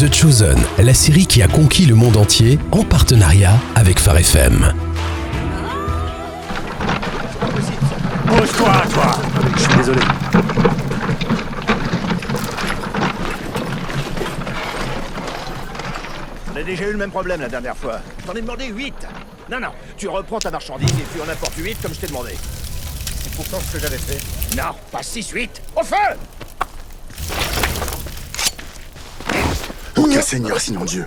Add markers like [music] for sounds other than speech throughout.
The Chosen, la série qui a conquis le monde entier en partenariat avec Phare FM. Pose-toi, toi Je suis désolé. On a déjà eu le même problème la dernière fois. T'en ai demandé 8 Non, non, tu reprends ta marchandise et tu en apportes 8 comme je t'ai demandé. C'est pourtant ce que j'avais fait. Non, pas 6, 8 Au feu Aucun seigneur sinon Dieu.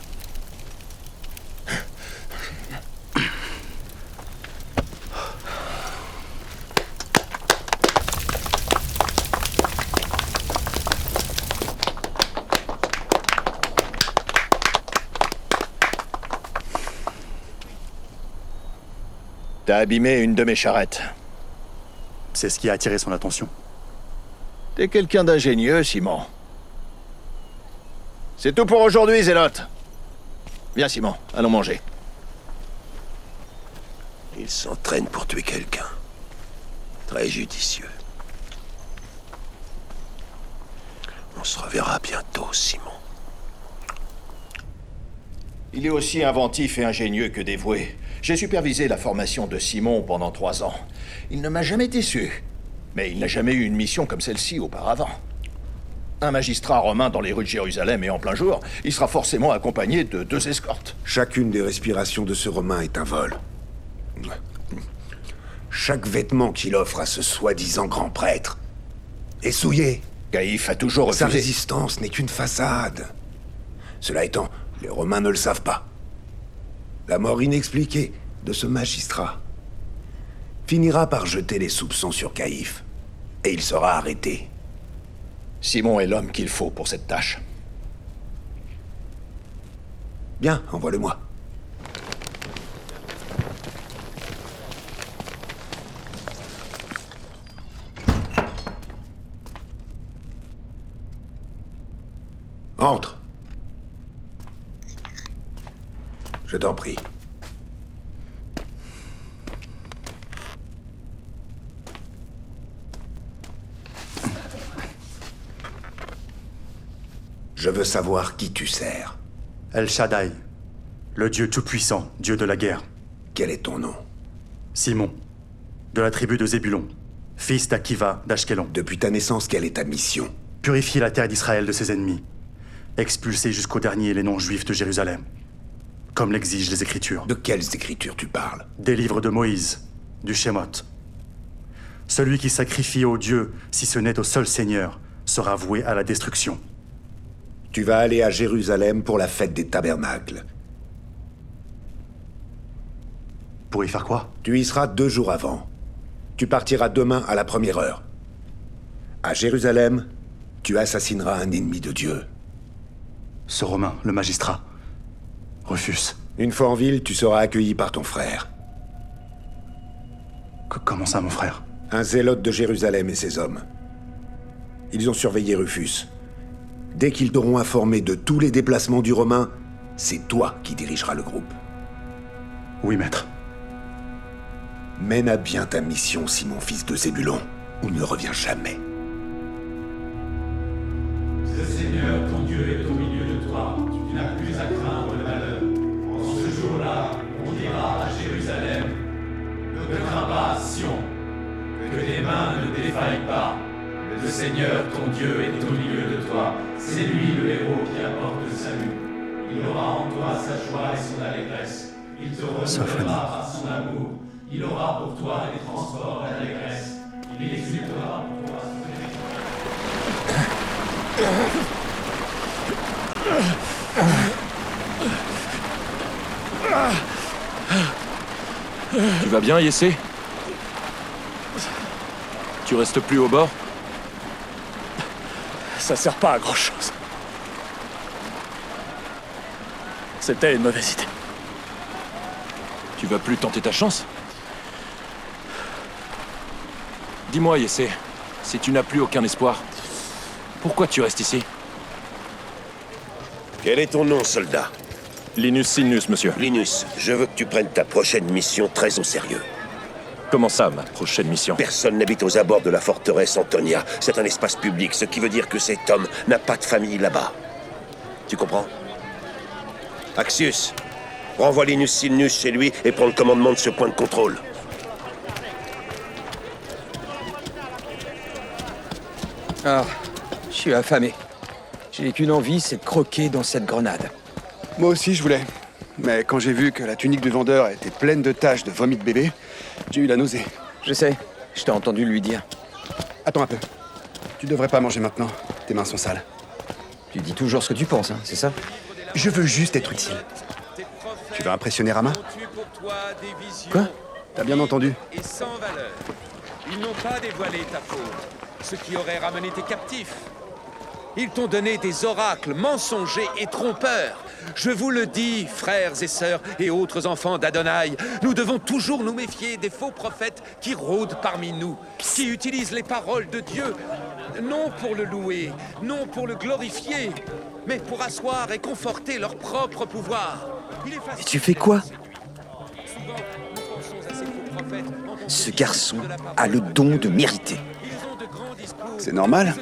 T'as abîmé une de mes charrettes. C'est ce qui a attiré son attention. T'es quelqu'un d'ingénieux, Simon. C'est tout pour aujourd'hui, Zélote. Viens, Simon, allons manger. Il s'entraîne pour tuer quelqu'un. Très judicieux. On se reverra bientôt, Simon. Il est aussi inventif et ingénieux que dévoué. J'ai supervisé la formation de Simon pendant trois ans. Il ne m'a jamais déçu. Mais il n'a jamais eu une mission comme celle-ci auparavant. Un magistrat romain dans les rues de Jérusalem et en plein jour, il sera forcément accompagné de deux escortes. Chacune des respirations de ce Romain est un vol. Chaque vêtement qu'il offre à ce soi-disant grand prêtre est souillé. Caïphe a toujours Sa résistance n'est qu'une façade. Cela étant, les Romains ne le savent pas. La mort inexpliquée de ce magistrat finira par jeter les soupçons sur Caïphe. Et il sera arrêté. Simon est l'homme qu'il faut pour cette tâche. Bien, envoie-le-moi. Entre. Je t'en prie. Je veux savoir qui tu sers. El Shaddai, le Dieu tout-puissant, Dieu de la guerre. Quel est ton nom? Simon, de la tribu de Zébulon, fils d'Akiva d'Ashkelon. Depuis ta naissance, quelle est ta mission? Purifier la terre d'Israël de ses ennemis. Expulser jusqu'au dernier les non-juifs de Jérusalem. Comme l'exigent les Écritures. De quelles écritures tu parles? Des livres de Moïse, du Shemot. Celui qui sacrifie au Dieu, si ce n'est au seul Seigneur, sera voué à la destruction. Tu vas aller à Jérusalem pour la fête des tabernacles. Pour y faire quoi? Tu y seras deux jours avant. Tu partiras demain à la première heure. À Jérusalem, tu assassineras un ennemi de Dieu. Ce Romain, le magistrat, refuse. Une fois en ville, tu seras accueilli par ton frère. Comment ça, mon frère? Un zélote de Jérusalem et ses hommes. Ils ont surveillé Rufus. Dès qu'ils t'auront informé de tous les déplacements du Romain, c'est toi qui dirigeras le groupe. Oui, maître. Mène à bien ta mission, Simon, fils de Zébulon, ou ne reviens jamais. Le Seigneur, ton Dieu, est au milieu de toi. Tu n'as plus à craindre le malheur. En ce jour-là, on dira à Jérusalem Ne crains pas, Sion, que tes mains ne défaillent pas. Le Seigneur, ton Dieu, est au milieu de toi. C'est lui le héros qui apporte le salut. Il aura en toi sa joie et son allégresse. Il te renouvellera par son amour. Il aura pour toi les transports d'allégresse. Il exultera pour toi. Tu vas bien, Yessé? Tu restes plus au bord? Ça sert pas à grand chose. C'était une mauvaise idée. Tu vas plus tenter ta chance Dis-moi, Yessé, si tu n'as plus aucun espoir, pourquoi tu restes ici? Quel est ton nom, soldat? Linus Sinus, monsieur. Linus, je veux que tu prennes ta prochaine mission très au sérieux. Comment ça, ma prochaine mission? Personne n'habite aux abords de la forteresse Antonia. C'est un espace public, ce qui veut dire que cet homme n'a pas de famille là-bas. Tu comprends? Axius, renvoie Linus Silnus chez lui et prends le commandement de ce point de contrôle. Ah, je suis affamé. J'ai qu'une envie, c'est de croquer dans cette grenade. Moi aussi, je voulais. Mais quand j'ai vu que la tunique du vendeur était pleine de taches de vomi de bébé, j'ai eu la nausée. Je sais, je t'ai entendu lui dire. Attends un peu. Tu devrais pas manger maintenant. Tes mains sont sales. Tu dis toujours ce que tu penses, hein, c'est ça? Je veux juste être utile. Tu vas impressionner Rama Quoi? T'as bien entendu Et sans valeur. Ils n'ont pas dévoilé ta faute, ce qui aurait ramené tes captifs. Ils t'ont donné des oracles mensongers et trompeurs. Je vous le dis, frères et sœurs et autres enfants d'Adonai, nous devons toujours nous méfier des faux prophètes qui rôdent parmi nous, qui utilisent les paroles de Dieu, non pour le louer, non pour le glorifier, mais pour asseoir et conforter leur propre pouvoir. Il est facile Et tu fais quoi? Souvent, nous pensons à ces faux prophètes en Ce garçon a le don de mériter. Ils ont de grands discours. C'est normal.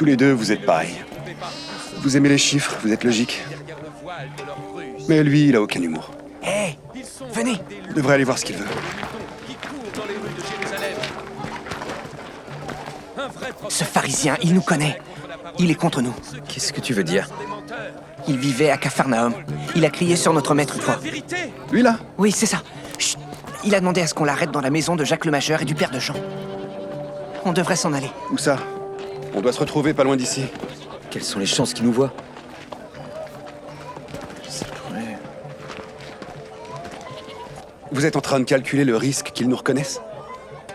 Tous les deux, vous êtes pareils. Vous aimez les chiffres, vous êtes logique. Mais lui, il a aucun humour. Hé Venez. Il devrait aller voir ce qu'il veut. Ce pharisien, il nous connaît. Il est contre nous. Qu'est-ce que tu veux dire? Il vivait à Capharnaüm. Il a crié sur notre maître une fois. Lui, là? Oui, c'est ça. Chut. Il a demandé à ce qu'on l'arrête dans la maison de Jacques le Majeur et du père de Jean. On devrait s'en aller. Où ça? On doit se retrouver pas loin d'ici. Quelles sont les chances qu'il nous voit Ça pourrait... Vous êtes en train de calculer le risque qu'ils nous reconnaissent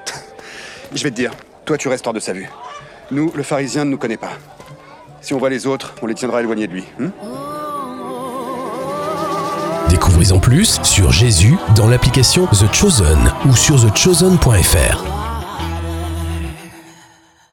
[laughs] Je vais te dire, toi tu restes hors de sa vue. Nous, le pharisien ne nous connaît pas. Si on voit les autres, on les tiendra éloignés de lui. hein Découvrez en plus sur Jésus dans l'application The Chosen ou sur thechosen.fr.